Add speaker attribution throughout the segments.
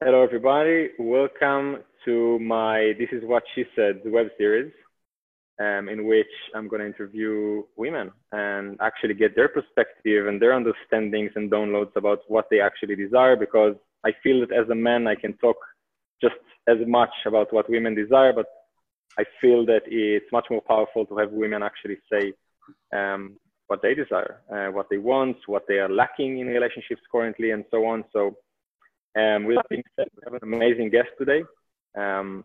Speaker 1: Hello, everybody. Welcome to my This Is What She Said web series, um, in which I'm going to interview women and actually get their perspective and their understandings and downloads about what they actually desire. Because I feel that as a man, I can talk just as much about what women desire, but I feel that it's much more powerful to have women actually say um, what they desire, uh, what they want, what they are lacking in relationships currently, and so on. So um, with that being said, we have an amazing guest today, um,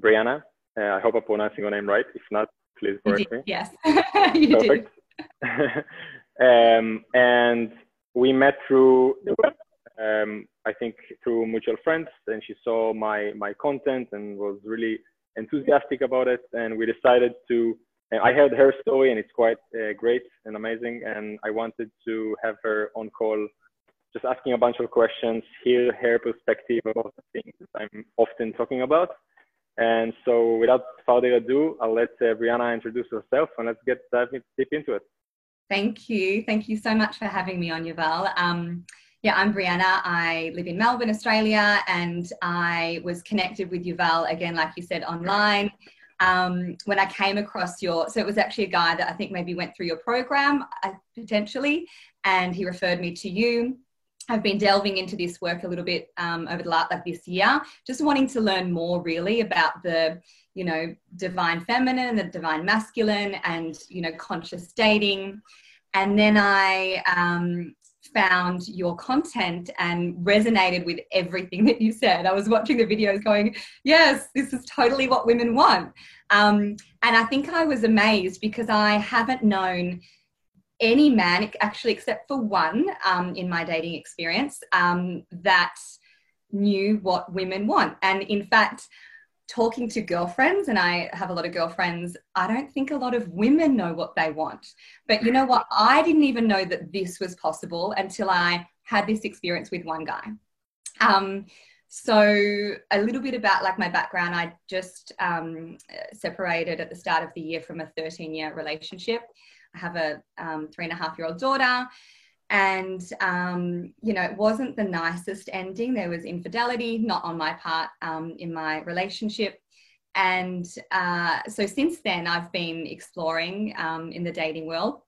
Speaker 1: Brianna. Uh, I hope I'm pronouncing your name right. If not, please correct me.
Speaker 2: Yes, you
Speaker 1: Perfect. um, and we met through the web, um, I think through mutual friends, and she saw my my content and was really enthusiastic about it. And we decided to. I heard her story, and it's quite uh, great and amazing. And I wanted to have her on call just asking a bunch of questions, hear her perspective about the things I'm often talking about. And so without further ado, I'll let uh, Brianna introduce herself and let's get dive deep into it.
Speaker 2: Thank you. Thank you so much for having me on Yuval. Um, yeah, I'm Brianna. I live in Melbourne, Australia, and I was connected with Yuval again, like you said, online. Um, when I came across your, so it was actually a guy that I think maybe went through your program uh, potentially, and he referred me to you. I've been delving into this work a little bit um, over the last like this year, just wanting to learn more really about the you know divine feminine, the divine masculine, and you know conscious dating. And then I um, found your content and resonated with everything that you said. I was watching the videos going, yes, this is totally what women want. Um, and I think I was amazed because I haven't known any man, actually, except for one um, in my dating experience, um, that knew what women want. And in fact, talking to girlfriends, and I have a lot of girlfriends, I don't think a lot of women know what they want. But you know what? I didn't even know that this was possible until I had this experience with one guy. Um, so a little bit about like my background i just um, separated at the start of the year from a 13 year relationship I have a um, three and a half year old daughter. And, um, you know, it wasn't the nicest ending. There was infidelity, not on my part, um, in my relationship. And uh, so since then, I've been exploring um, in the dating world.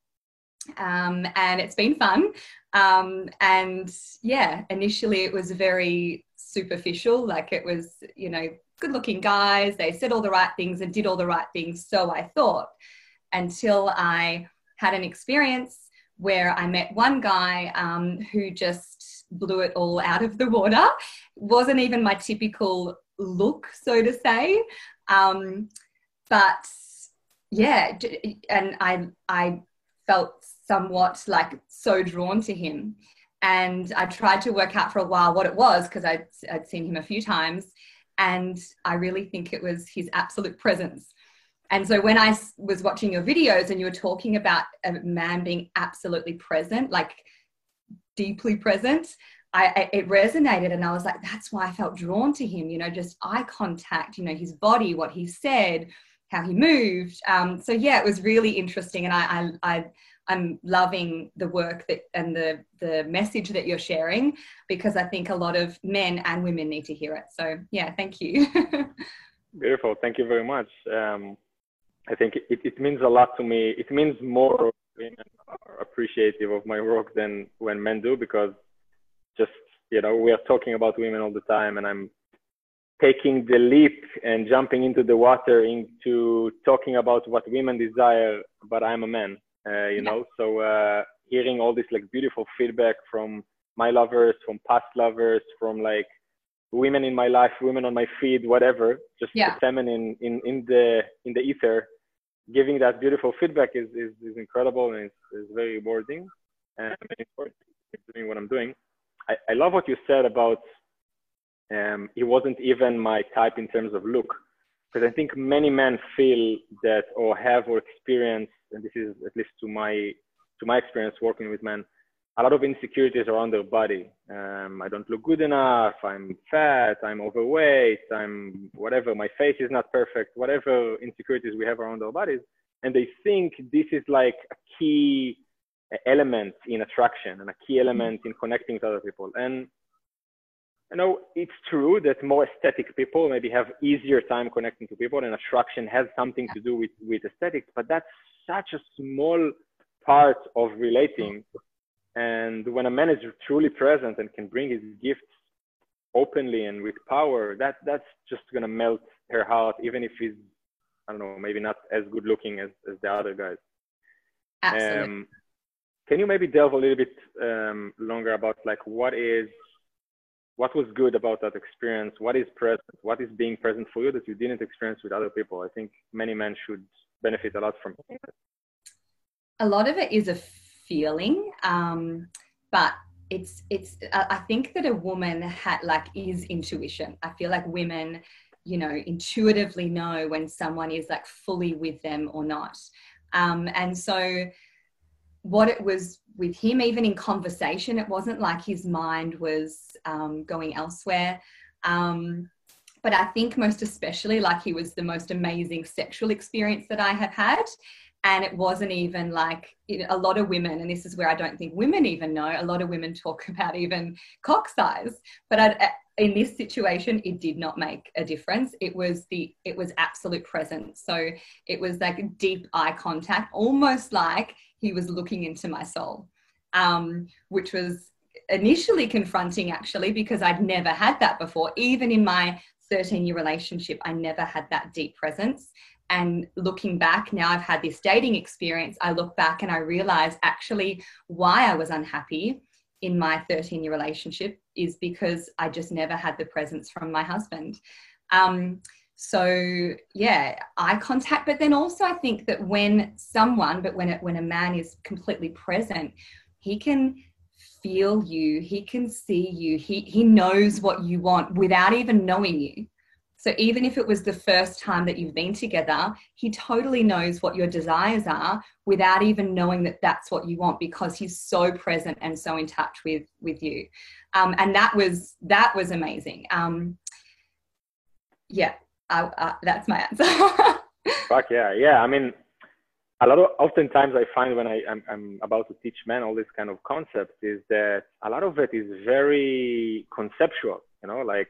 Speaker 2: Um, and it's been fun. Um, and yeah, initially it was very superficial, like it was, you know, good looking guys. They said all the right things and did all the right things. So I thought until I had an experience where I met one guy um, who just blew it all out of the water. Wasn't even my typical look, so to say. Um, but yeah, and I I felt somewhat like so drawn to him. And I tried to work out for a while what it was because I'd, I'd seen him a few times. And I really think it was his absolute presence and so when I was watching your videos and you were talking about a man being absolutely present, like deeply present, I, it resonated and I was like, that's why I felt drawn to him, you know, just eye contact, you know, his body, what he said, how he moved. Um, so yeah, it was really interesting. And I, I, I I'm loving the work that and the the message that you're sharing because I think a lot of men and women need to hear it. So yeah, thank you.
Speaker 1: Beautiful. Thank you very much. Um, I think it, it means a lot to me. It means more women are appreciative of my work than when men do because just, you know, we are talking about women all the time and I'm taking the leap and jumping into the water into talking about what women desire, but I'm a man, uh, you yeah. know? So uh, hearing all this like beautiful feedback from my lovers, from past lovers, from like women in my life, women on my feed, whatever, just yeah. the feminine in, in the in the ether giving that beautiful feedback is, is, is incredible and it's, it's very rewarding and doing what I'm doing. I, I love what you said about um, he wasn't even my type in terms of look because I think many men feel that or have or experience, and this is at least to my to my experience working with men, a lot of insecurities around their body. Um, I don't look good enough. I'm fat. I'm overweight. I'm whatever. My face is not perfect. Whatever insecurities we have around our bodies, and they think this is like a key element in attraction and a key element in connecting with other people. And you know, it's true that more aesthetic people maybe have easier time connecting to people and attraction has something to do with, with aesthetics, but that's such a small part of relating. And when a man is truly present and can bring his gifts openly and with power, that that's just gonna melt her heart, even if he's I don't know, maybe not as good looking as, as the other guys.
Speaker 2: Absolutely. Um,
Speaker 1: can you maybe delve a little bit um, longer about like what is what was good about that experience? What is present? What is being present for you that you didn't experience with other people? I think many men should benefit a lot from it.
Speaker 2: A lot of it is a feeling, um, but it's it's. I think that a woman had like is intuition. I feel like women, you know, intuitively know when someone is like fully with them or not, um, and so what it was with him, even in conversation, it wasn't like his mind was um, going elsewhere. Um, but I think most especially, like he was the most amazing sexual experience that I have had. And it wasn't even like you know, a lot of women, and this is where I don't think women even know. A lot of women talk about even cock size, but I, in this situation, it did not make a difference. It was the it was absolute presence. So it was like deep eye contact, almost like he was looking into my soul, um, which was initially confronting actually because I'd never had that before. Even in my 13 year relationship, I never had that deep presence. And looking back, now I've had this dating experience, I look back and I realize actually why I was unhappy in my 13 year relationship is because I just never had the presence from my husband. Um, so yeah eye contact but then also i think that when someone but when it, when a man is completely present he can feel you he can see you he he knows what you want without even knowing you so even if it was the first time that you've been together he totally knows what your desires are without even knowing that that's what you want because he's so present and so in touch with with you um, and that was that was amazing um, yeah I, I, that's my answer.
Speaker 1: Fuck yeah, yeah. I mean, a lot of oftentimes I find when I I'm, I'm about to teach men all this kind of concepts is that a lot of it is very conceptual. You know, like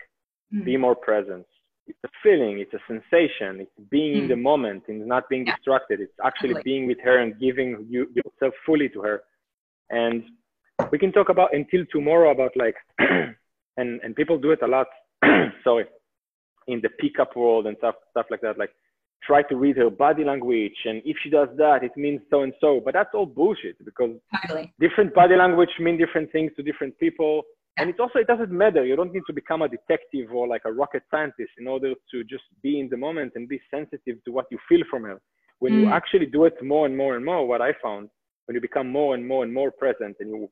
Speaker 1: mm. be more present. It's a feeling, it's a sensation, it's being mm. in the moment, and not being yeah. distracted. It's actually totally. being with her and giving you yourself fully to her. And we can talk about until tomorrow about like, and and people do it a lot. Sorry in the pickup world and stuff stuff like that like try to read her body language and if she does that it means so and so but that's all bullshit because
Speaker 2: totally.
Speaker 1: different body language mean different things to different people. And it also it doesn't matter you don't need to become a detective or like a rocket scientist in order to just be in the moment and be sensitive to what you feel from her when mm. you actually do it more and more and more what i found when you become more and more and more present and you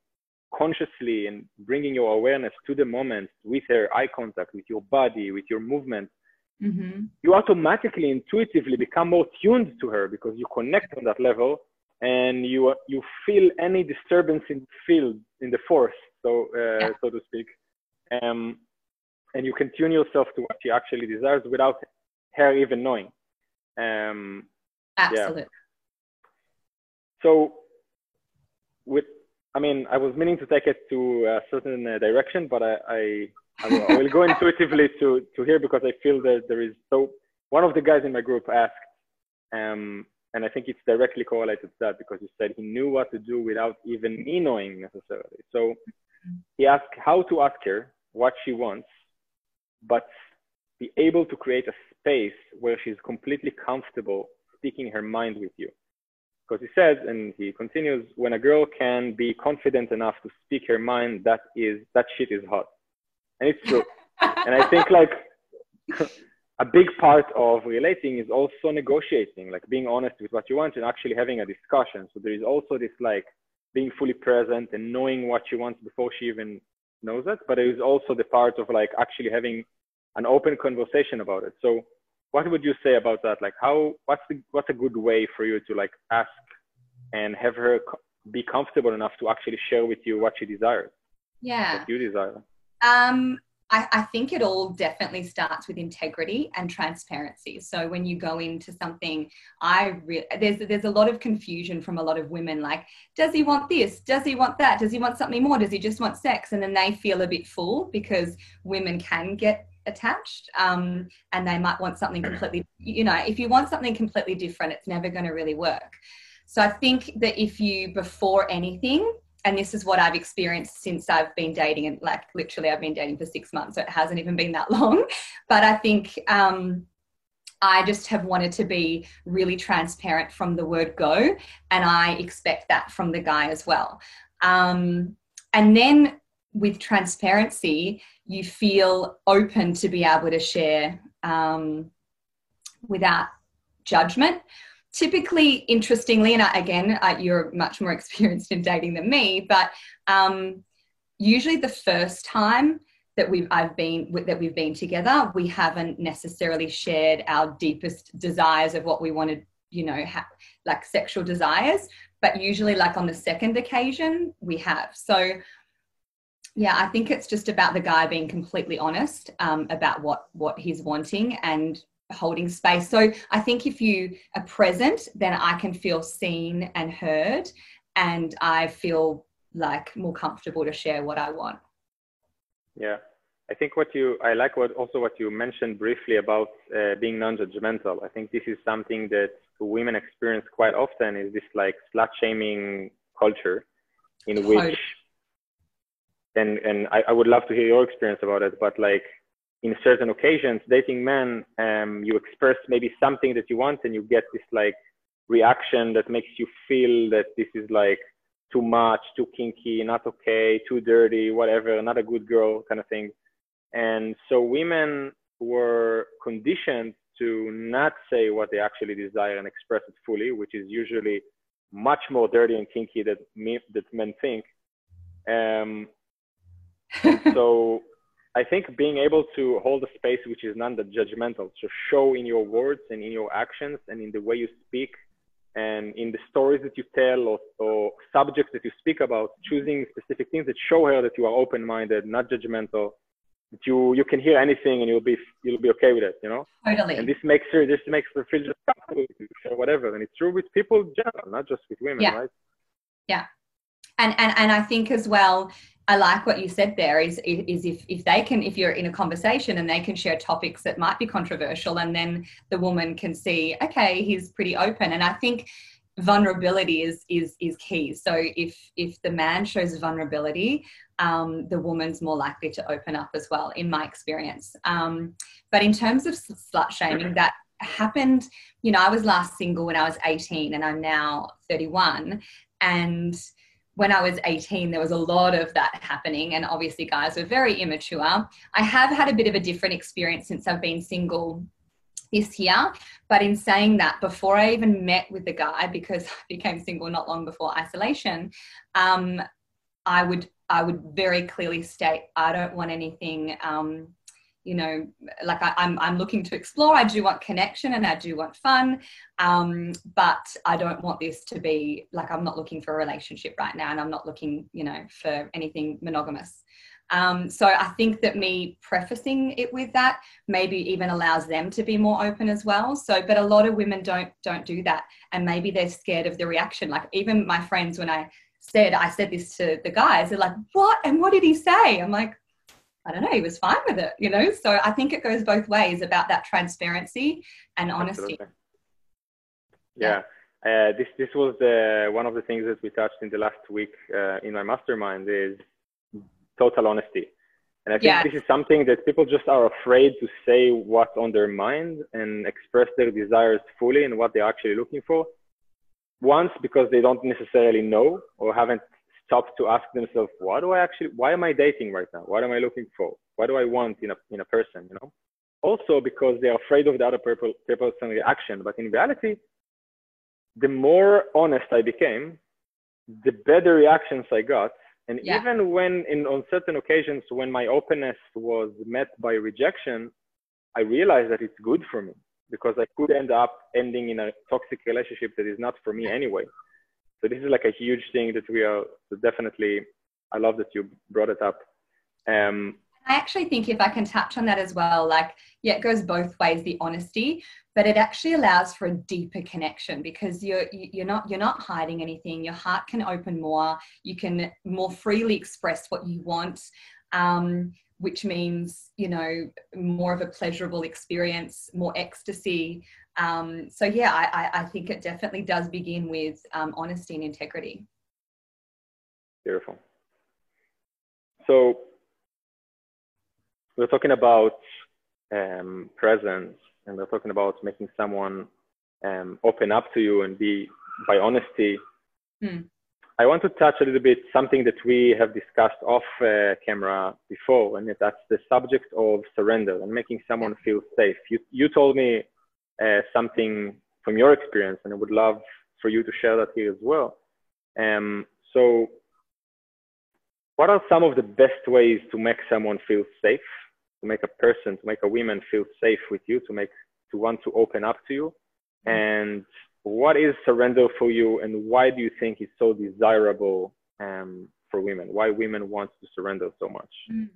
Speaker 1: consciously and bringing your awareness to the moment with her eye contact, with your body, with your movement, mm-hmm. you automatically, intuitively become more tuned to her because you connect on that level and you you feel any disturbance in the field in the force, so uh, yeah. so to speak, um, and you can tune yourself to what you actually desires without her even knowing. Um,
Speaker 2: Absolutely. Yeah.
Speaker 1: So with I mean, I was meaning to take it to a certain uh, direction, but I, I, I, will, I will go intuitively to, to here because I feel that there is so. One of the guys in my group asked, um, and I think it's directly correlated to that because he said he knew what to do without even me knowing necessarily. So he asked how to ask her what she wants, but be able to create a space where she's completely comfortable speaking her mind with you. Because he says, and he continues, when a girl can be confident enough to speak her mind, that is that shit is hot, and it's true. and I think like a big part of relating is also negotiating, like being honest with what you want and actually having a discussion. So there is also this like being fully present and knowing what she wants before she even knows it. But there is also the part of like actually having an open conversation about it. So what would you say about that? Like how, what's the, what's a good way for you to like ask and have her be comfortable enough to actually share with you what she desires?
Speaker 2: Yeah.
Speaker 1: What you desire.
Speaker 2: Um, I, I, think it all definitely starts with integrity and transparency. So when you go into something, I re- there's there's a lot of confusion from a lot of women. Like, does he want this? Does he want that? Does he want something more? Does he just want sex? And then they feel a bit full because women can get attached, um, and they might want something completely. You know, if you want something completely different, it's never going to really work. So I think that if you before anything and this is what I've experienced since I've been dating, and like literally, I've been dating for six months, so it hasn't even been that long. But I think um, I just have wanted to be really transparent from the word go, and I expect that from the guy as well. Um, and then with transparency, you feel open to be able to share um, without judgment typically, interestingly, and again, uh, you're much more experienced in dating than me, but um, usually the first time that we've I've been that we've been together, we haven't necessarily shared our deepest desires of what we wanted, you know, ha- like sexual desires. But usually, like on the second occasion, we have. So, yeah, I think it's just about the guy being completely honest um, about what what he's wanting and holding space. So I think if you are present, then I can feel seen and heard, and I feel like more comfortable to share what I want.
Speaker 1: Yeah. I think what you, I like what also what you mentioned briefly about uh, being non-judgmental. I think this is something that women experience quite often is this like slut shaming culture in which, and, and I, I would love to hear your experience about it, but like in certain occasions, dating men, um, you express maybe something that you want and you get this like reaction that makes you feel that this is like too much, too kinky, not okay, too dirty, whatever, not a good girl kind of thing. And so women were conditioned to not say what they actually desire and express it fully, which is usually much more dirty and kinky than me, that men think. Um, so I think being able to hold a space which is non-judgmental, so show in your words and in your actions and in the way you speak and in the stories that you tell or, or subjects that you speak about, choosing specific things that show her that you are open-minded, not judgmental, that you you can hear anything and you'll be you'll be okay with it, you know.
Speaker 2: Totally.
Speaker 1: And this makes her this makes her feel just comfortable or whatever. And it's true with people in general, not just with women,
Speaker 2: yeah.
Speaker 1: right?
Speaker 2: Yeah. And and and I think as well, I like what you said there is is if if they can if you're in a conversation and they can share topics that might be controversial and then the woman can see okay he's pretty open. And I think vulnerability is is is key. So if if the man shows vulnerability um, the woman's more likely to open up as well in my experience. Um, but in terms of slut shaming that happened you know I was last single when I was 18 and I'm now 31 and when I was 18, there was a lot of that happening, and obviously, guys were very immature. I have had a bit of a different experience since I've been single this year. But in saying that, before I even met with the guy, because I became single not long before isolation, um, I would I would very clearly state I don't want anything um, you know, like I, am I'm, I'm looking to explore. I do want connection and I do want fun, um, but I don't want this to be like I'm not looking for a relationship right now, and I'm not looking, you know, for anything monogamous. Um, so I think that me prefacing it with that maybe even allows them to be more open as well. So, but a lot of women don't don't do that, and maybe they're scared of the reaction. Like even my friends, when I said I said this to the guys, they're like, "What? And what did he say?" I'm like, I don't know, he was fine with it, you know? So I think it goes both ways about that transparency and honesty.
Speaker 1: Absolutely. Yeah. Uh, this this was the, one of the things that we touched in the last week uh, in my mastermind is total honesty. And I think yeah. this is something that people just are afraid to say what's on their mind and express their desires fully and what they're actually looking for. Once, because they don't necessarily know or haven't stop to ask themselves, what do I actually, why am I dating right now? What am I looking for? What do I want in a, in a person, you know? Also because they're afraid of the other person's reaction. But in reality, the more honest I became, the better reactions I got. And yeah. even when in, on certain occasions, when my openness was met by rejection, I realized that it's good for me because I could end up ending in a toxic relationship that is not for me anyway. So this is like a huge thing that we are definitely. I love that you brought it up. Um,
Speaker 2: I actually think if I can touch on that as well, like, yeah, it goes both ways, the honesty, but it actually allows for a deeper connection because you're you're not you're not hiding anything. Your heart can open more. You can more freely express what you want. Um, which means you know more of a pleasurable experience more ecstasy. Um, so yeah I, I, think it definitely does begin with um, honesty and integrity.
Speaker 1: Beautiful. So we're talking about um, presence and we're talking about making someone um, open up to you and be by honesty hmm. I want to touch a little bit something that we have discussed off uh, camera before, and that's the subject of surrender and making someone feel safe. You, you told me uh, something from your experience, and I would love for you to share that here as well. Um, so, what are some of the best ways to make someone feel safe, to make a person, to make a woman feel safe with you, to make to want to open up to you, mm-hmm. and what is surrender for you and why do you think it's so desirable um, for women? Why women want to surrender so much? Mm.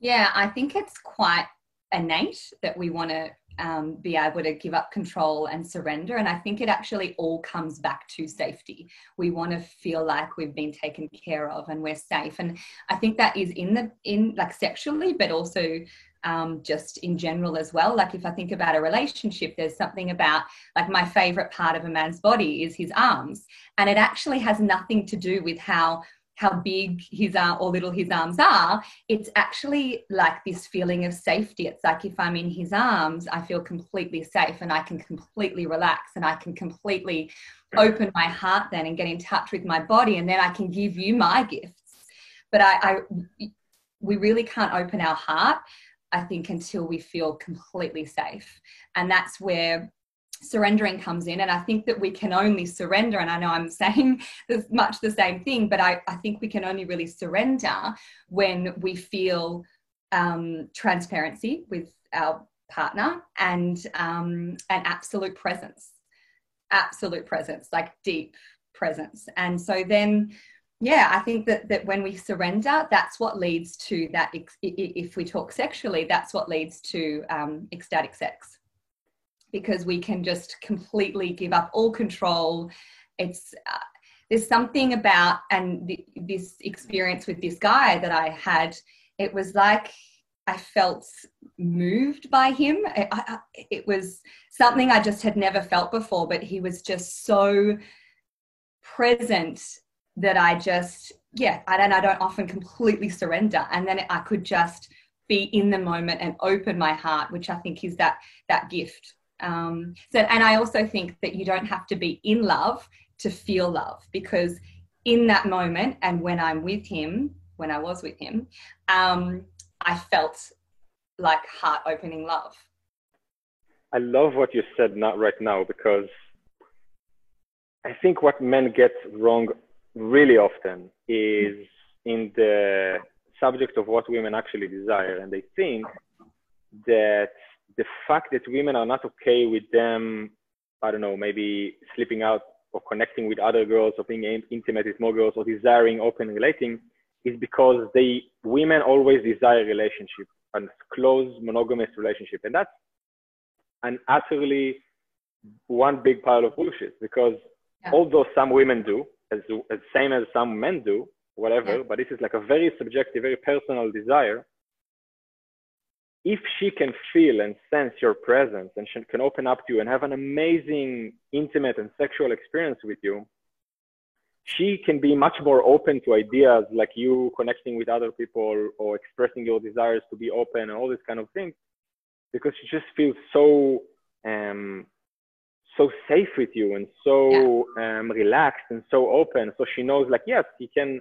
Speaker 2: yeah i think it's quite innate that we want to um, be able to give up control and surrender and i think it actually all comes back to safety. We want to feel like we've been taken care of and we're safe and i think that is in the in like sexually but also um, just in general as well. Like if I think about a relationship, there's something about like my favorite part of a man's body is his arms, and it actually has nothing to do with how how big his arm or little his arms are. It's actually like this feeling of safety. It's like if i'm in his arms i feel completely safe and i can completely relax and i can completely open my heart then and get in touch with my body and then i can give you my gifts. But i, I we really can't open our heart I think, until we feel completely safe. And that's where surrendering comes in. And I think that we can only surrender, and I know I'm saying this much the same thing, but I, I think we can only really surrender when we feel um, transparency with our partner and um, an absolute presence, absolute presence, like deep presence. And so then yeah i think that that when we surrender that's what leads to that if we talk sexually that's what leads to um, ecstatic sex. Because we can just completely give up all control. It's uh, there's something about and th- this experience with this guy that i had it was like i felt moved by him. I, I, it was something i just had never felt before but he was just so present that I just, yeah, and I don't often completely surrender. And then I could just be in the moment and open my heart, which I think is that that gift. Um, so, and I also think that you don't have to be in love to feel love because in that moment and when I'm with him, when I was with him, um, I felt like heart opening love.
Speaker 1: I love what you said not right now because I think what men get wrong really often hmm. is in the subject of what women actually desire. And they think that the fact that women are not okay with them, I don't know, maybe sleeping out or connecting with other girls or being intimate with more girls or desiring open relating is because they women always desire relationship and close monogamous relationship. And that's an utterly one big pile of bullshit because yeah. although some women do, as, as same as some men do, whatever, yeah. but this is like a very subjective, very personal desire. If she can feel and sense your presence and she can open up to you and have an amazing, intimate, and sexual experience with you, she can be much more open to ideas like you connecting with other people or expressing your desires to be open and all these kind of things because she just feels so um, so safe with you and so yeah. um, relaxed and so open. So she knows, like, yes, he can.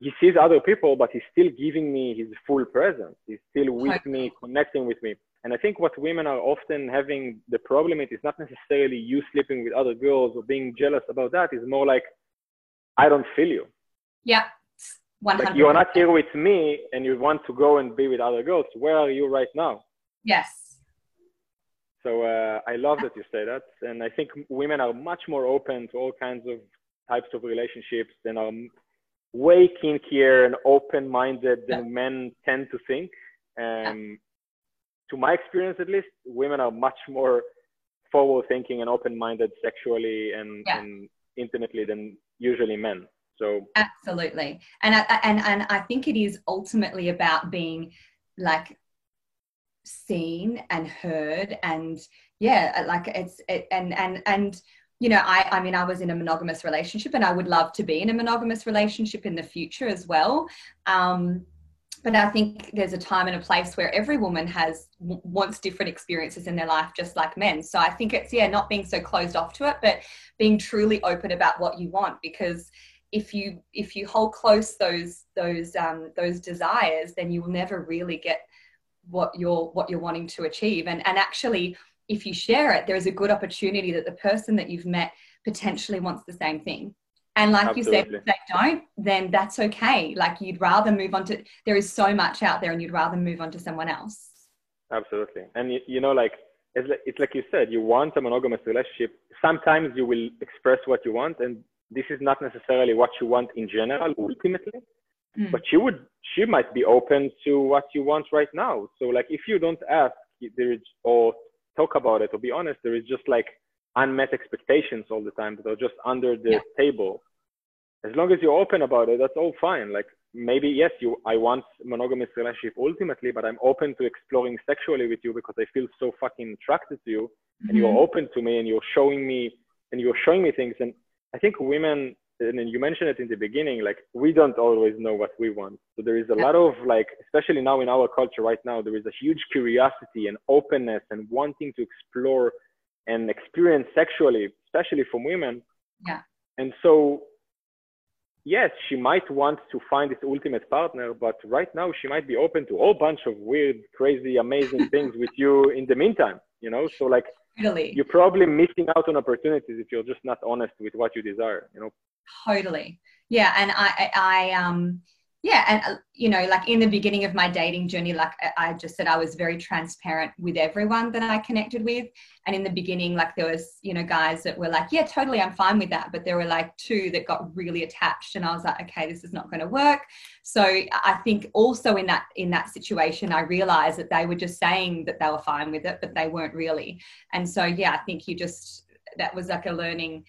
Speaker 1: He sees other people, but he's still giving me his full presence. He's still with me, connecting with me. And I think what women are often having the problem with is not necessarily you sleeping with other girls or being jealous about that. It's more like, I don't feel you.
Speaker 2: Yeah. 100%.
Speaker 1: Like you're not here with me and you want to go and be with other girls. Where are you right now?
Speaker 2: Yes
Speaker 1: so uh, I love that you say that, and I think women are much more open to all kinds of types of relationships than are way kinkier and open-minded than yeah. men tend to think. Um, yeah. To my experience, at least, women are much more forward-thinking and open-minded sexually and, yeah. and intimately than usually men. So
Speaker 2: absolutely, and I, and and I think it is ultimately about being like seen and heard and yeah like it's it, and and and you know i i mean i was in a monogamous relationship and i would love to be in a monogamous relationship in the future as well. Um but i think there's a time and a place where every woman has wants different experiences in their life just like men. So i think it's yeah not being so closed off to it but being truly open about what you want because if you if you hold close those those um, those desires then you will never really get what you're what you're wanting to achieve and and actually if you share it there's a good opportunity that the person that you've met potentially wants the same thing and like Absolutely. you said if they don't then that's okay like you'd rather move on to there is so much out there and you'd rather move on to someone else
Speaker 1: Absolutely. And you, you know, like it's, like it's like you said, you want a monogamous relationship. Sometimes you will express what you want, and this is not necessarily what you want in general, ultimately. Mm. But she would, she might be open to what you want right now. So like, if you don't ask, there is or talk about it or be honest, there is just like unmet expectations all the time that are just under the yeah. table. As long as you're open about it, that's all fine. Like maybe yes, you I want monogamous relationship ultimately, but I'm open to exploring sexually with you because I feel so fucking attracted to you, mm-hmm. and you're mm-hmm. open to me, and you're showing me and you're showing me things. And I think women and you mentioned it in the beginning, like we don't always know what we want. So there is a lot of like, especially now in our culture right now, there is a huge curiosity and openness and wanting to explore and experience sexually, especially from women.
Speaker 2: Yeah.
Speaker 1: And so, yes, she might want to find this ultimate partner, but right now she might be open to a whole bunch of weird, crazy, amazing things with you in the meantime, you know? So like,
Speaker 2: Really.
Speaker 1: You're probably missing out on opportunities if you're just not honest with what you desire, you know?
Speaker 2: Totally. Yeah. And I, I, um, yeah. And, uh, you know, like in the beginning of my dating journey, like I just said, I was very transparent with everyone that I connected with. And in the beginning, like there was, you know, guys that were like, yeah, totally, I'm fine with that. But there were like two that got really attached. And I was like, okay, this is not going to work. So I think also in that, in that situation, I realized that they were just saying that they were fine with it, but they weren't really. And so, yeah, I think you just, that was like a learning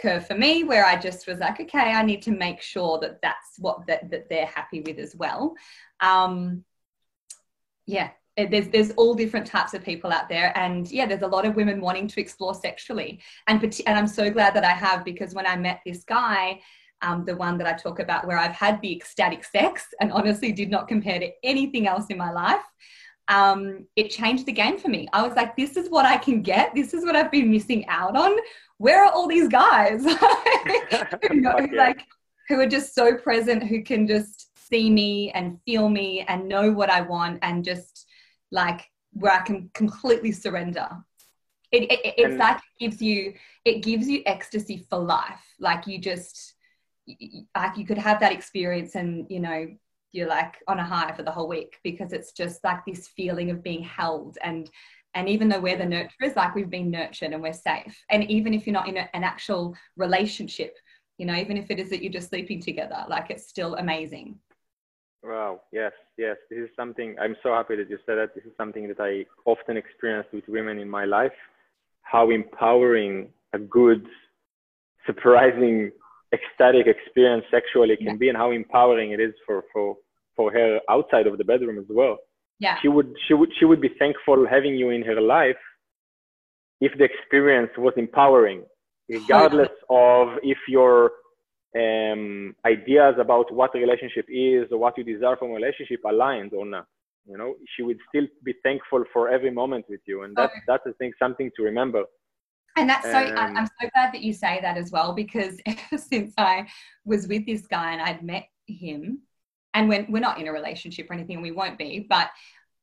Speaker 2: curve for me where I just was like, okay, I need to make sure that that's what that, that they're happy with as well. Um, yeah, there's there's all different types of people out there, and yeah, there's a lot of women wanting to explore sexually, and and I'm so glad that I have because when I met this guy. Um, the one that I talk about where I've had the ecstatic sex and honestly did not compare to anything else in my life um, it changed the game for me. I was like, this is what I can get. This is what I've been missing out on. Where are all these guys who know, okay. like who are just so present, who can just see me and feel me and know what I want and just like where I can completely surrender. It, it, it's and, like it gives you it gives you ecstasy for life. Like you just like you could have that experience and you know you're like on a high for the whole week because it's just like this feeling of being held and and even though we're the nurturers like we've been nurtured and we're safe. And even if you're not in a, an actual relationship you know even if it is that you're just sleeping together like it's still amazing.
Speaker 1: Wow. Yes yes. This is something i'm so happy that you said that. This is something that i often experience with women in my life how empowering a good surprising ecstatic experience sexually can yeah. be and how empowering it is for for for her outside of the bedroom as well.
Speaker 2: Yeah.
Speaker 1: She would she would she would be thankful having you in her life if the experience was empowering, regardless of if your um, ideas about what a relationship is or what you desire from a relationship aligned or not. You know, she would still be thankful for every moment with you, and that's that's I think something to remember.
Speaker 2: And that's so, um, I'm so glad that you say that as well, because ever since I was with this guy and I'd met him, and when we're not in a relationship or anything, and we won't be, but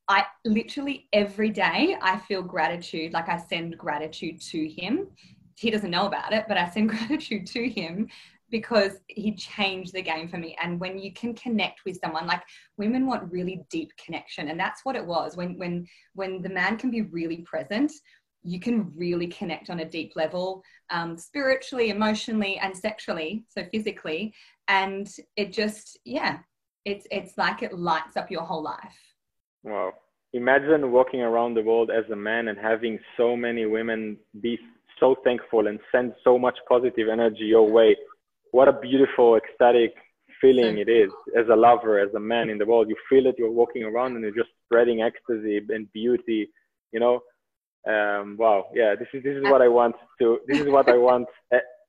Speaker 2: I literally every day I feel gratitude, like I send gratitude to him. He doesn't know about it, but I send gratitude to him because he changed the game for me. And when you can connect with someone, like women want really deep connection, and that's what it was. When when when the man can be really present, you can really connect on a deep level, um, spiritually, emotionally, and sexually, so physically. And it just, yeah, it's it's like it lights up your whole life.
Speaker 1: Wow. Imagine walking around the world as a man and having so many women be so thankful and send so much positive energy your way. What a beautiful, ecstatic feeling it is as a lover, as a man in the world. You feel it, you're walking around and you're just spreading ecstasy and beauty, you know. Um, wow, yeah, this is this is what I want to. This is what I want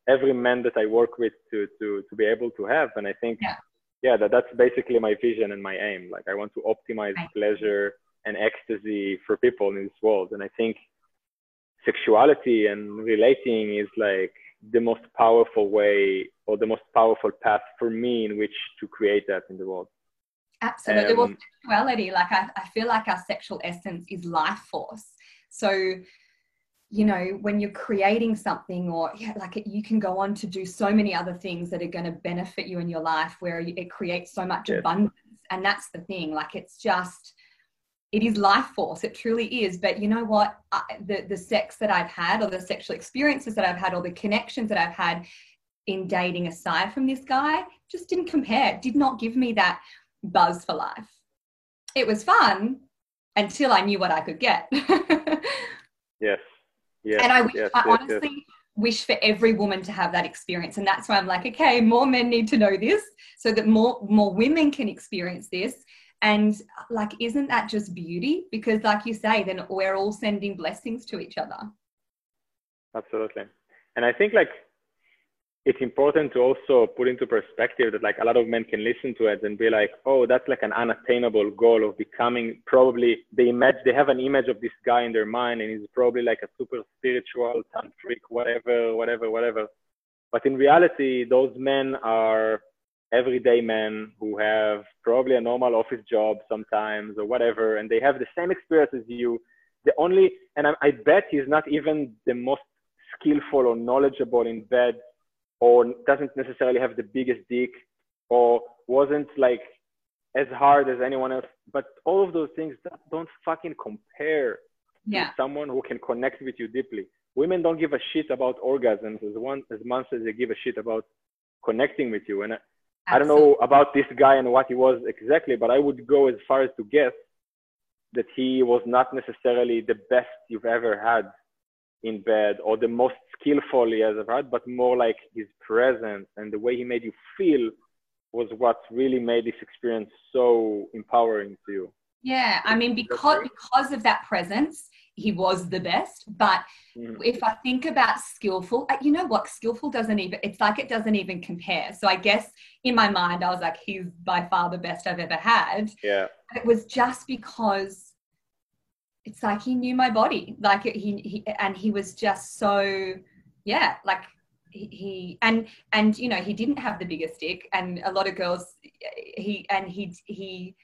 Speaker 1: every man that I work with to to to be able to have, and I think, yeah, yeah that that's basically my vision and my aim. Like I want to optimize pleasure and ecstasy for people in this world, and I think sexuality and relating is like the most powerful way or the most powerful path for me in which to create that in the world.
Speaker 2: Absolutely. Um, well, sexuality, like I, I feel like our sexual essence is life force. So, you know, when you're creating something or yeah, like it, you can go on to do so many other things that are going to benefit you in your life where it creates so much yes. abundance. And that's the thing. Like it's just, it is life force it truly is but you know what I, the the sex that i've had or the sexual experiences that i've had or the connections that i've had in dating aside from this guy just didn't compare did not give me that buzz for life it was fun until i knew what i could get
Speaker 1: yes
Speaker 2: yes and i, wish, yes, I yes, honestly yes. wish for every woman to have that experience and that's why i'm like okay more men need to know this so that more more women can experience this and like, isn't that just beauty? Because, like you say, then we're all sending blessings to each other.
Speaker 1: Absolutely. And I think like it's important to also put into perspective that like a lot of men can listen to it and be like, oh, that's like an unattainable goal of becoming probably they imagine they have an image of this guy in their mind and he's probably like a super spiritual tantric, whatever, whatever, whatever. But in reality, those men are everyday men who have probably a normal office job sometimes or whatever, and they have the same experience as you. The only, and I, I bet he's not even the most skillful or knowledgeable in bed, or doesn't necessarily have the biggest dick, or wasn't like as hard as anyone else. But all of those things don't fucking compare yeah. to someone who can connect with you deeply. Women don't give a shit about orgasms as one as much as they give a shit about connecting with you. And Absolutely. I don't know about this guy and what he was exactly, but I would go as far as to guess that he was not necessarily the best you've ever had in bed or the most skillful he has ever had, but more like his presence and the way he made you feel was what really made this experience so empowering to you.
Speaker 2: Yeah, I mean, because because of that presence, he was the best. But mm. if I think about skillful, uh, you know what? Skillful doesn't even, it's like it doesn't even compare. So I guess in my mind, I was like, he's by far the best I've ever had.
Speaker 1: Yeah.
Speaker 2: It was just because it's like he knew my body. Like he, he and he was just so, yeah, like he and and you know he didn't have the biggest dick and a lot of girls he and he he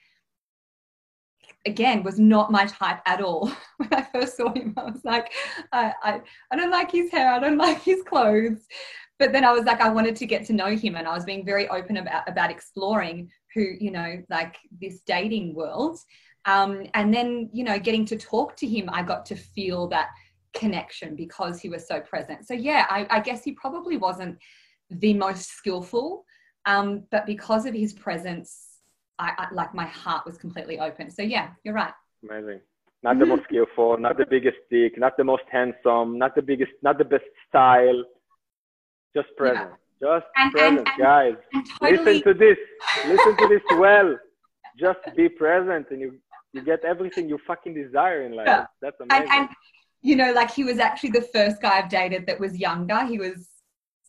Speaker 2: again was not my type at all when I first saw him. I was like, I, I, I don't like his hair, I don't like his clothes. But then I was like, I wanted to get to know him and I was being very open about, about exploring who, you know, like this dating world. Um, and then, you know, getting to talk to him, I got to feel that connection because he was so present. So yeah, I, I guess he probably wasn't the most skillful, um, but because of his presence I, I, like my heart was completely open. So yeah, you're right.
Speaker 1: Amazing. Not the most skillful, not the biggest dick, not the most handsome, not the biggest, not the best style. Just present. Yeah. Just and, present, and, and, guys. Totally... Listen to this. Listen to this well. Just be present, and you you get everything you fucking desire in life. That's amazing.
Speaker 2: And, you know, like he was actually the first guy I've dated that was younger. He was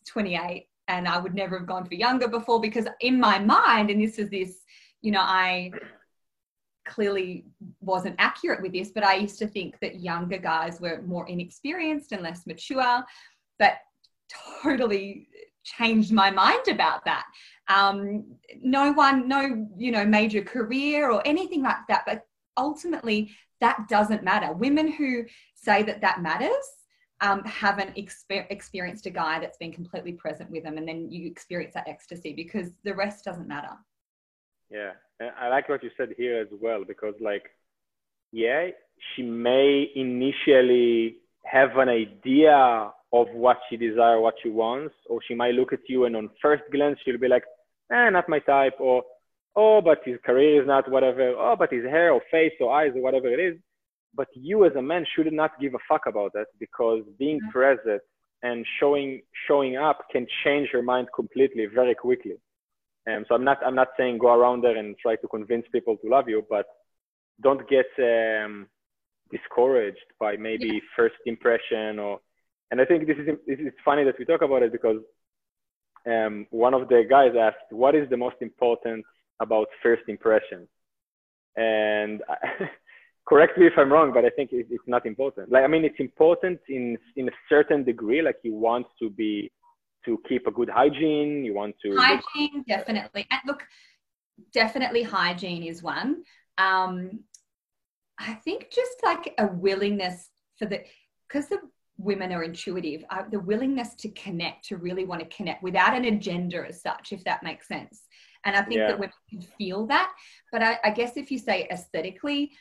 Speaker 2: 28, and I would never have gone for younger before because in my mind, and this is this you know, I clearly wasn't accurate with this, but I used to think that younger guys were more inexperienced and less mature, but totally changed my mind about that. Um, no one, no, you know, major career or anything like that, but ultimately that doesn't matter. Women who say that that matters um, haven't exper- experienced a guy that's been completely present with them, and then you experience that ecstasy because the rest doesn't matter.
Speaker 1: Yeah, and I like what you said here as well because, like, yeah, she may initially have an idea of what she desires, what she wants, or she might look at you and on first glance she'll be like, eh, not my type, or oh, but his career is not whatever, oh, but his hair or face or eyes or whatever it is. But you as a man should not give a fuck about that because being mm-hmm. present and showing showing up can change your mind completely very quickly. And so I'm not I'm not saying go around there and try to convince people to love you, but don't get um, discouraged by maybe yeah. first impression or. And I think this is it's funny that we talk about it because um, one of the guys asked, "What is the most important about first impressions. And correct me if I'm wrong, but I think it's not important. Like, I mean, it's important in in a certain degree. Like, you want to be to keep a good hygiene. You want to
Speaker 2: hygiene look- definitely. And look, definitely hygiene is one. Um, I think just like a willingness for the because the women are intuitive, uh, the willingness to connect, to really want to connect without an agenda as such, if that makes sense. And I think yeah. that women can feel that. But I, I guess if you say aesthetically,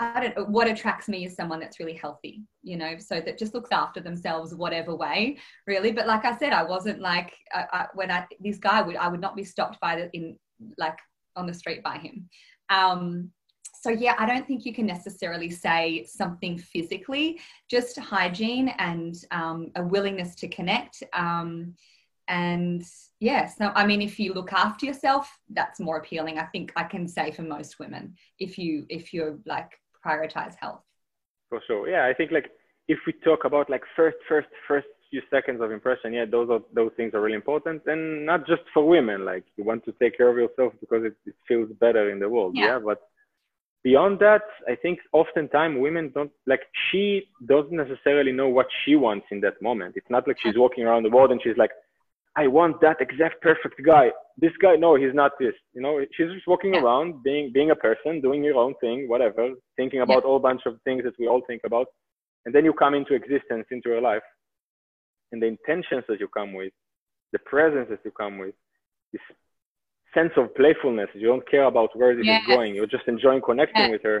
Speaker 2: I don't know what attracts me is someone that's really healthy, you know, so that just looks after themselves, whatever way, really. But like I said, I wasn't like I, I, when I this guy would I would not be stopped by the in like on the street by him. Um, so yeah, I don't think you can necessarily say something physically, just hygiene and um, a willingness to connect. Um, and yes. So i mean if you look after yourself that's more appealing i think i can say for most women if you if you're like prioritize health.
Speaker 1: For sure. Yeah i think like if we talk about like first first first few seconds of impression yeah those are those things are really important and not just for women like you want to take care of yourself because it, it feels better in the world yeah. yeah but beyond that i think oftentimes women don't like she doesn't necessarily know what she wants in that moment. It's not like she's walking around the world and she's like I want that exact perfect guy. This guy, no, he's not this. You know, she's just walking yeah. around, being being a person, doing your own thing, whatever, thinking about yeah. all bunch of things that we all think about, and then you come into existence into your life, and the intentions that you come with, the presence that you come with, this sense of playfulness. You don't care about where this yes. is going. You're just enjoying connecting with her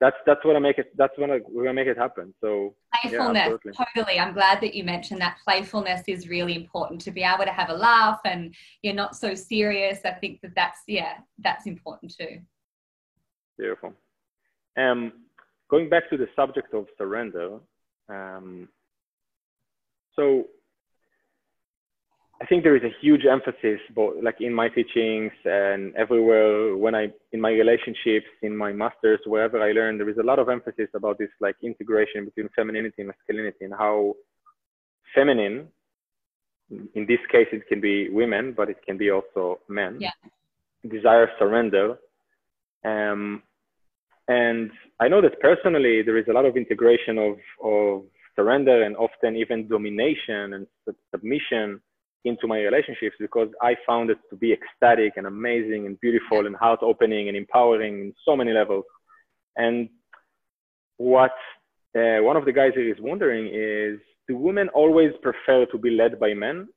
Speaker 1: that's that's what I make it. That's when I, we're gonna make it happen. So
Speaker 2: playfulness, yeah, totally. I'm glad that you mentioned that. Playfulness is really important to be able to have a laugh, and you're not so serious. I think that that's yeah, that's important too.
Speaker 1: Beautiful. Um, going back to the subject of surrender. Um, so I think there is a huge emphasis, both like in my teachings and everywhere when I in my relationships, in my masters, wherever I learn, there is a lot of emphasis about this like integration between femininity and masculinity and how feminine, in this case, it can be women, but it can be also men.
Speaker 2: Yeah.
Speaker 1: Desire surrender. Um, and I know that personally, there is a lot of integration of of surrender and often even domination and submission into my relationships because I found it to be ecstatic and amazing and beautiful and heart opening and empowering in so many levels. And what uh, one of the guys here is wondering is do women always prefer to be led by men?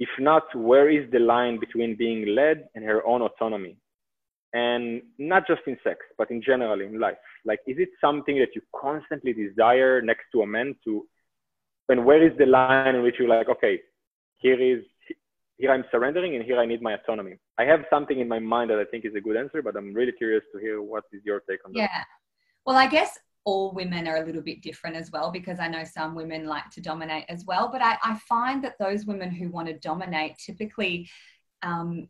Speaker 1: If not, where is the line between being led and her own autonomy? And not just in sex, but in general in life. Like, is it something that you constantly desire next to a man to? And where is the line in which you're like, okay, here is here I'm surrendering and here I need my autonomy. I have something in my mind that I think is a good answer, but I'm really curious to hear what is your take on that.
Speaker 2: Yeah. Well, I guess all women are a little bit different as well because I know some women like to dominate as well. But I, I find that those women who want to dominate typically um,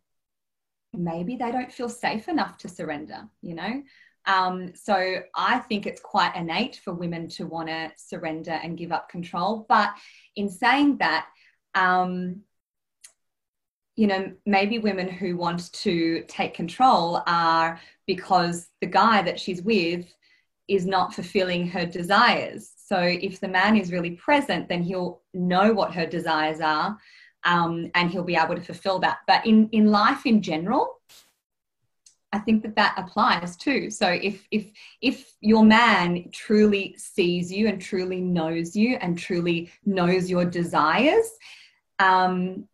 Speaker 2: maybe they don't feel safe enough to surrender, you know? Um, so I think it's quite innate for women to want to surrender and give up control. But in saying that, um, you know, maybe women who want to take control are because the guy that she's with is not fulfilling her desires. So if the man is really present, then he'll know what her desires are um, and he'll be able to fulfill that. But in, in life in general, I think that that applies too. So if if if your man truly sees you and truly knows you and truly knows your desires, um,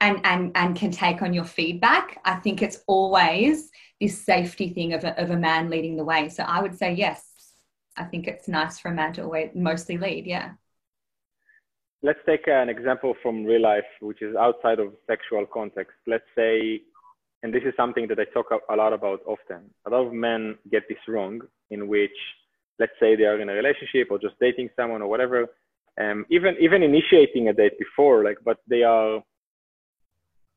Speaker 2: and and and can take on your feedback, I think it's always this safety thing of a, of a man leading the way. So I would say yes, I think it's nice for a man to always mostly lead. Yeah.
Speaker 1: Let's take an example from real life, which is outside of sexual context. Let's say, and this is something that I talk a lot about often. A lot of men get this wrong, in which, let's say, they are in a relationship or just dating someone or whatever, um, even even initiating a date before, like, but they are,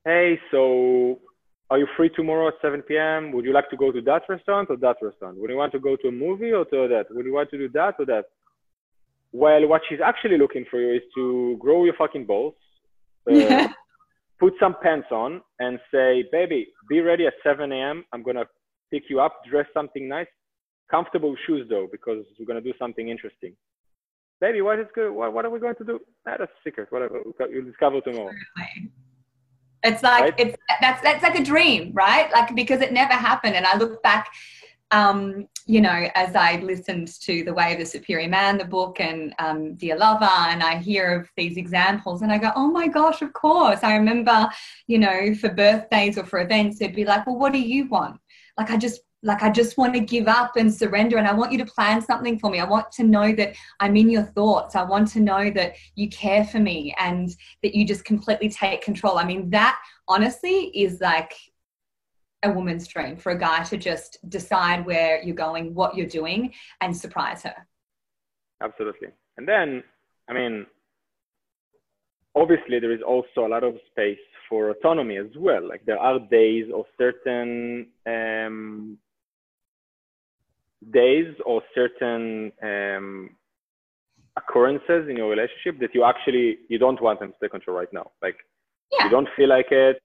Speaker 1: hey, so are you free tomorrow at 7 p.m.? Would you like to go to that restaurant or that restaurant? Would you want to go to a movie or to that? Would you want to do that or that? Well, what she's actually looking for you is to grow your fucking balls, uh, put some pants on, and say, baby, be ready at 7 a.m. I'm going to pick you up, dress something nice, comfortable shoes though, because we're going to do something interesting. Baby, what is good? What, what are we going to do? Ah, that's a secret. Whatever. You'll discover tomorrow.
Speaker 2: It's like right? it's that's that's like a dream, right? Like because it never happened. And I look back, um, you know, as I listened to The Way of the Superior Man, the book, and um, Dear Lover, and I hear of these examples, and I go, oh my gosh, of course. I remember, you know, for birthdays or for events, it'd be like, well, what do you want? Like I just like I just want to give up and surrender and I want you to plan something for me. I want to know that I'm in your thoughts. I want to know that you care for me and that you just completely take control. I mean that honestly is like a woman's dream for a guy to just decide where you're going, what you're doing and surprise her.
Speaker 1: Absolutely. And then I mean obviously there is also a lot of space for autonomy as well. Like there are days or certain um, days or certain um, occurrences in your relationship that you actually you don't want them to take control right now like yeah. you don't feel like it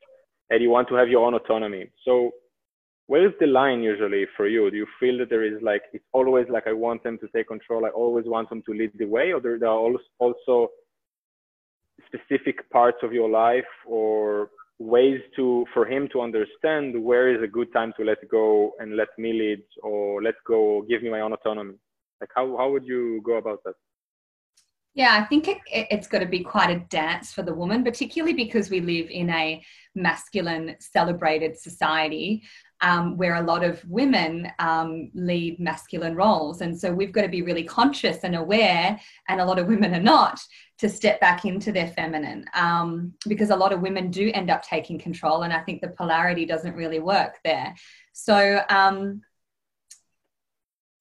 Speaker 1: and you want to have your own autonomy. So where is the line usually for you? Do you feel that there is like it's always like i want them to take control i always want them to lead the way or there, there are also specific parts of your life or ways to for him to understand where is a good time to let go and let me lead or let go or give me my own autonomy? Like how, how would you go about that
Speaker 2: yeah i think it, it's got to be quite a dance for the woman particularly because we live in a masculine celebrated society um, where a lot of women um, lead masculine roles. And so we've got to be really conscious and aware, and a lot of women are not, to step back into their feminine um, because a lot of women do end up taking control. And I think the polarity doesn't really work there. So, um,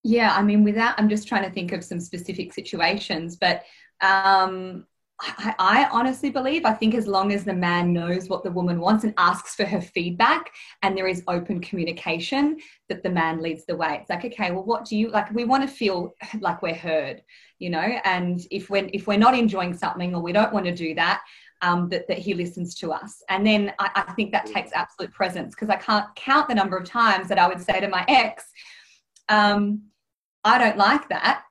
Speaker 2: yeah, I mean, without, I'm just trying to think of some specific situations, but um, I, I, honestly believe, I think as long as the man knows what the woman wants and asks for her feedback and there is open communication, that the man leads the way. It's like, okay, well, what do you like? We want to feel like we're heard, you know, and if we're, if we're not enjoying something or we don't want to do that, um, that, that he listens to us. And then I, I think that takes absolute presence because I can't count the number of times that I would say to my ex, um, I don't like that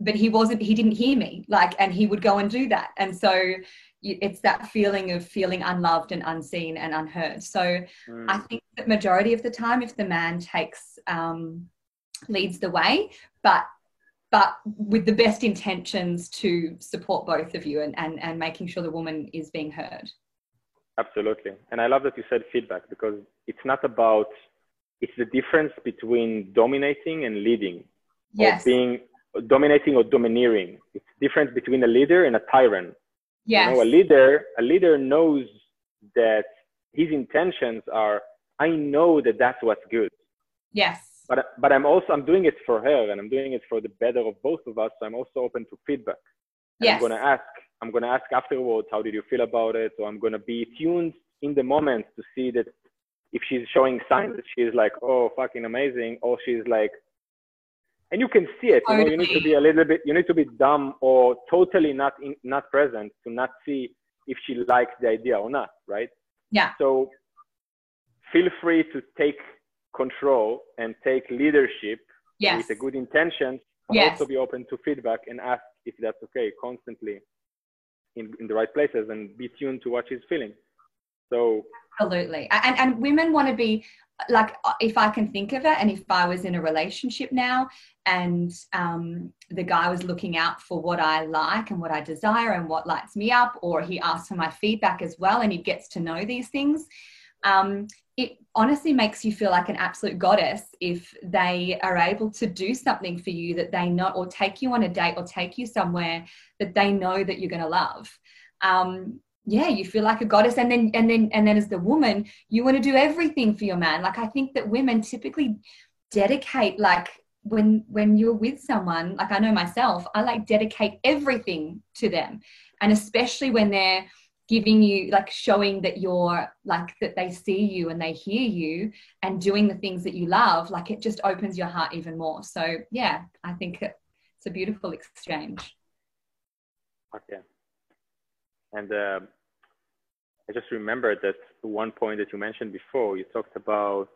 Speaker 2: but he wasn't he didn't hear me like and he would go and do that. And so it's that feeling of feeling unloved and unseen and unheard. So mm. i think that majority of the time if the man takes um, leads the way but but with the best intentions to support both of you and, and and making sure the woman is being heard.
Speaker 1: Absolutely. And i love that you said feedback because it's not about it's the difference between dominating and leading.
Speaker 2: Yes.
Speaker 1: or being dominating or domineering. It's difference between a leader and a tyrant.
Speaker 2: Yes.
Speaker 1: You know, a leader, a leader knows that his intentions are, I know that that's what's good.
Speaker 2: Yes.
Speaker 1: But, but I'm also, I'm doing it for her and I'm doing it for the better of both of us. So I'm also open to feedback. And
Speaker 2: yes.
Speaker 1: I'm going to ask, I'm going to ask afterwards, how did you feel about it? Or I'm going to be tuned in the moment to see that if she's showing signs that she's like, oh, fucking amazing, or she's like, and you can see it. You know, you need to be a little bit, you need to be dumb or totally not in, not present to not see if she likes the idea or not, right?
Speaker 2: Yeah.
Speaker 1: So feel free to take control and take leadership
Speaker 2: yes.
Speaker 1: with a good intention. But
Speaker 2: yes.
Speaker 1: also be open to feedback and ask if that's okay constantly in, in the right places and be tuned to what she's feeling. So
Speaker 2: absolutely. And and women want to be like if I can think of it, and if I was in a relationship now and um, the guy was looking out for what I like and what I desire and what lights me up, or he asks for my feedback as well, and he gets to know these things. um, it honestly makes you feel like an absolute goddess if they are able to do something for you that they know, or take you on a date, or take you somewhere that they know that you're going to love. Um, yeah, you feel like a goddess, and then and then and then as the woman, you want to do everything for your man. Like I think that women typically dedicate like when when you're with someone like i know myself i like dedicate everything to them. And especially when they're giving you like showing that you're like that they see you and they hear you and doing the things that you love like it just opens your heart even more. So yeah i think it's a beautiful exchange.
Speaker 1: Okay. And uh, i just remembered that one point that you mentioned before you talked about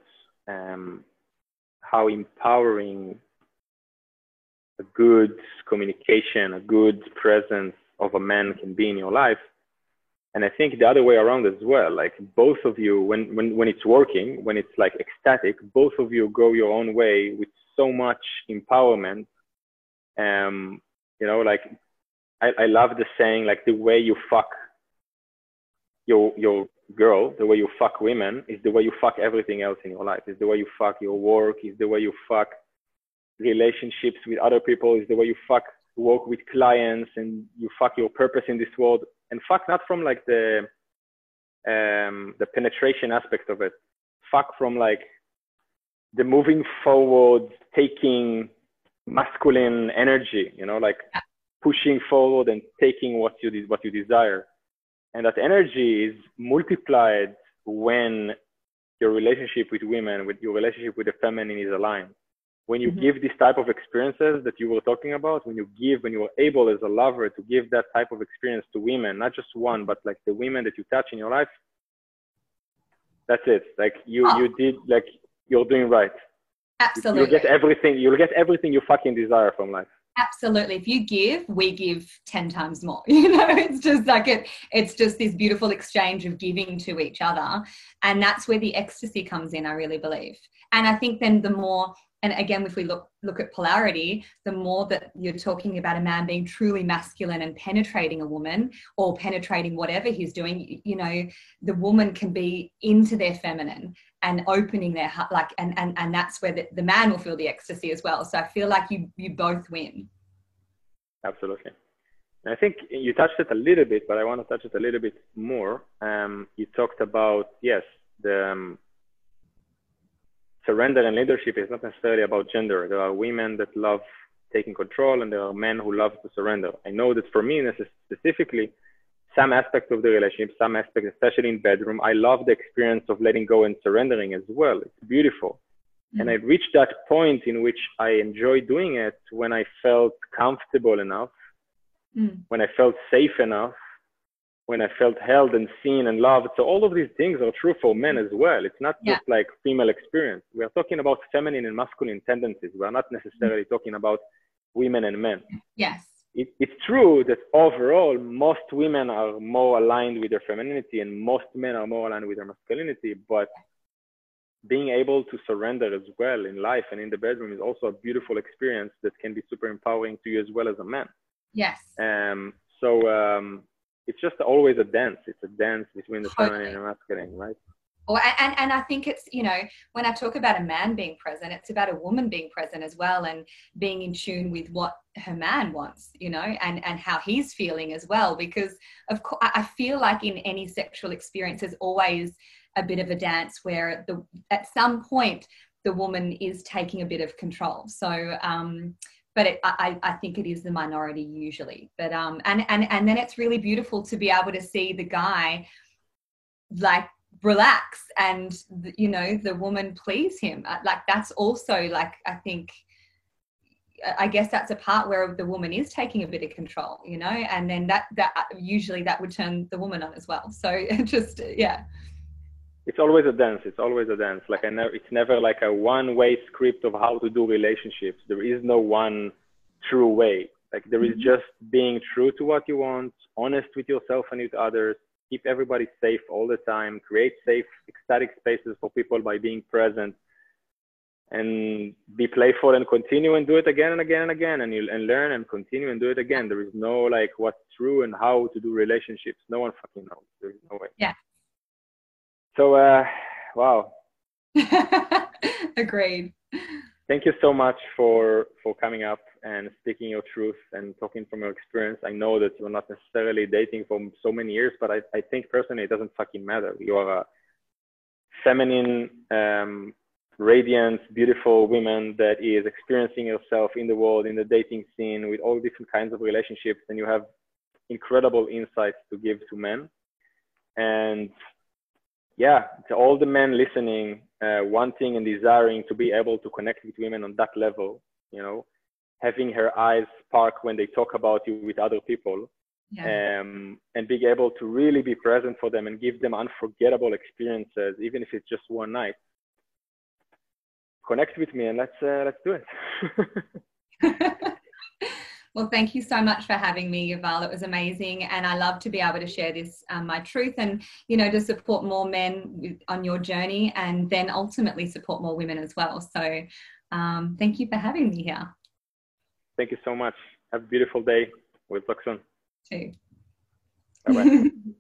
Speaker 1: um, how empowering a good communication, a good presence of a man can be in your life. And I think the other way around as well, like both of you, when, when, when it's working, when it's like ecstatic, both of you go your own way with so much empowerment. Um, you know, like I, I love the saying, like the way you fuck your, your girl, the way you fuck women is the way you fuck everything else in your life. Is the way you fuck your work. Is the way you fuck relationships with other people. Is the way you fuck work with clients and you fuck your purpose in this world. And fuck not from like the um, the penetration aspect of it. Fuck from like the moving forward, taking masculine energy. You know, like pushing forward and taking what you what you desire and that energy is multiplied when your relationship with women, with your relationship with the feminine is aligned. When you mm-hmm. give this type of experiences that you were talking about, when you give, when you are able as a lover to give that type of experience to women, not just one, but like the women that you touch in your life, that's it. Like you, oh. you did, like you're doing right.
Speaker 2: Absolutely.
Speaker 1: You'll get everything. You'll get everything you fucking desire from life
Speaker 2: absolutely. If you give we give 10 times more you know? It's just like it it's just this beautiful exchange of giving to each other. And that's where the ecstasy comes in i really believe. And i think then the more and again if we look look at polarity the more that you're talking about a man being truly masculine and penetrating a woman or penetrating whatever he's doing you know the woman can be into their feminine and opening their heart like and and, and that's where the, the man will feel the ecstasy as well. So i feel like you you both win.
Speaker 1: Absolutely. And i think you touched it a little bit but i want to touch it a little bit more. Um, you talked about yes the um, surrender and leadership is not necessarily about gender. There are women that love taking control and there are men who love to surrender. I know that for me, specifically, some aspects of the relationship, some aspects, especially in bedroom, I love the experience of letting go and surrendering as well. It's beautiful. Mm-hmm. And I reached that point in which I enjoy doing it when I felt comfortable enough, mm-hmm. when I felt safe enough when I felt held and seen and loved. So all of these things are true for men as well. It's not yeah. just like female experience. We are talking about feminine and masculine tendencies. We are not necessarily talking about women and men.
Speaker 2: Yes.
Speaker 1: It, it's true that overall, most women are more aligned with their femininity and most men are more aligned with their masculinity. But being able to surrender as well in life and in the bedroom is also a beautiful experience that can be super empowering to you as well as a man.
Speaker 2: Yes.
Speaker 1: Um, so um, it's just always a dance. It's a dance between the totally. feminine and the masculine, right?
Speaker 2: Or, and, and I think it's, you know, when I talk about a man being present, it's about a woman being present as well and being in tune with what her man wants, you know, and, and how he's feeling as well. Because, of course, I feel like in any sexual experience, there's always a bit of a dance where the, at some point the woman is taking a bit of control. So, um, but it, I, I think it is the minority usually. But um, and and and then it's really beautiful to be able to see the guy like relax and you know the woman please him. Uh, like that's also like I think. I guess that's a part where the woman is taking a bit of control, you know, and then that that uh, usually that would turn the woman on as well. So just yeah
Speaker 1: it's always a dance. It's always a dance. Like I never, it's never like a one-way script of how to do relationships. There is no one true way. Like there is mm-hmm. just being true to what you want, honest with yourself and with others, keep everybody safe all the time, create safe, ecstatic spaces for people by being present, and be playful and continue and do it again and again and again, and you and learn and continue and do it again. There is no like what's true and how to do relationships. No one fucking knows. There is no way.
Speaker 2: Yeah,
Speaker 1: So, uh, wow.
Speaker 2: Agreed.
Speaker 1: Thank you so much for for coming up and speaking your truth and talking from your experience. I know that you're not necessarily dating for so many years, but I, I think personally it doesn't fucking matter. You are a feminine, um, radiant, beautiful woman that is experiencing yourself in the world, in the dating scene, with all different kinds of relationships, and you have incredible insights to give to men. And yeah, to all the men listening, uh, wanting and desiring to be able to connect with women on that level, you know, having her eyes spark when they talk about you with other people, yeah. um, and being able to really be present for them and give them unforgettable experiences, even if it's just one night. Connect with me and let's uh, let's do
Speaker 2: it. Well, thank you so much for having me, Yuval. It was amazing, and I love to be able to share this, um, my truth, and you know, to support more men on your journey, and then ultimately support more women as well. So, um, thank you for having me here.
Speaker 1: Thank you so much. Have a beautiful day. We'll talk soon.
Speaker 2: Too.
Speaker 1: Bye bye.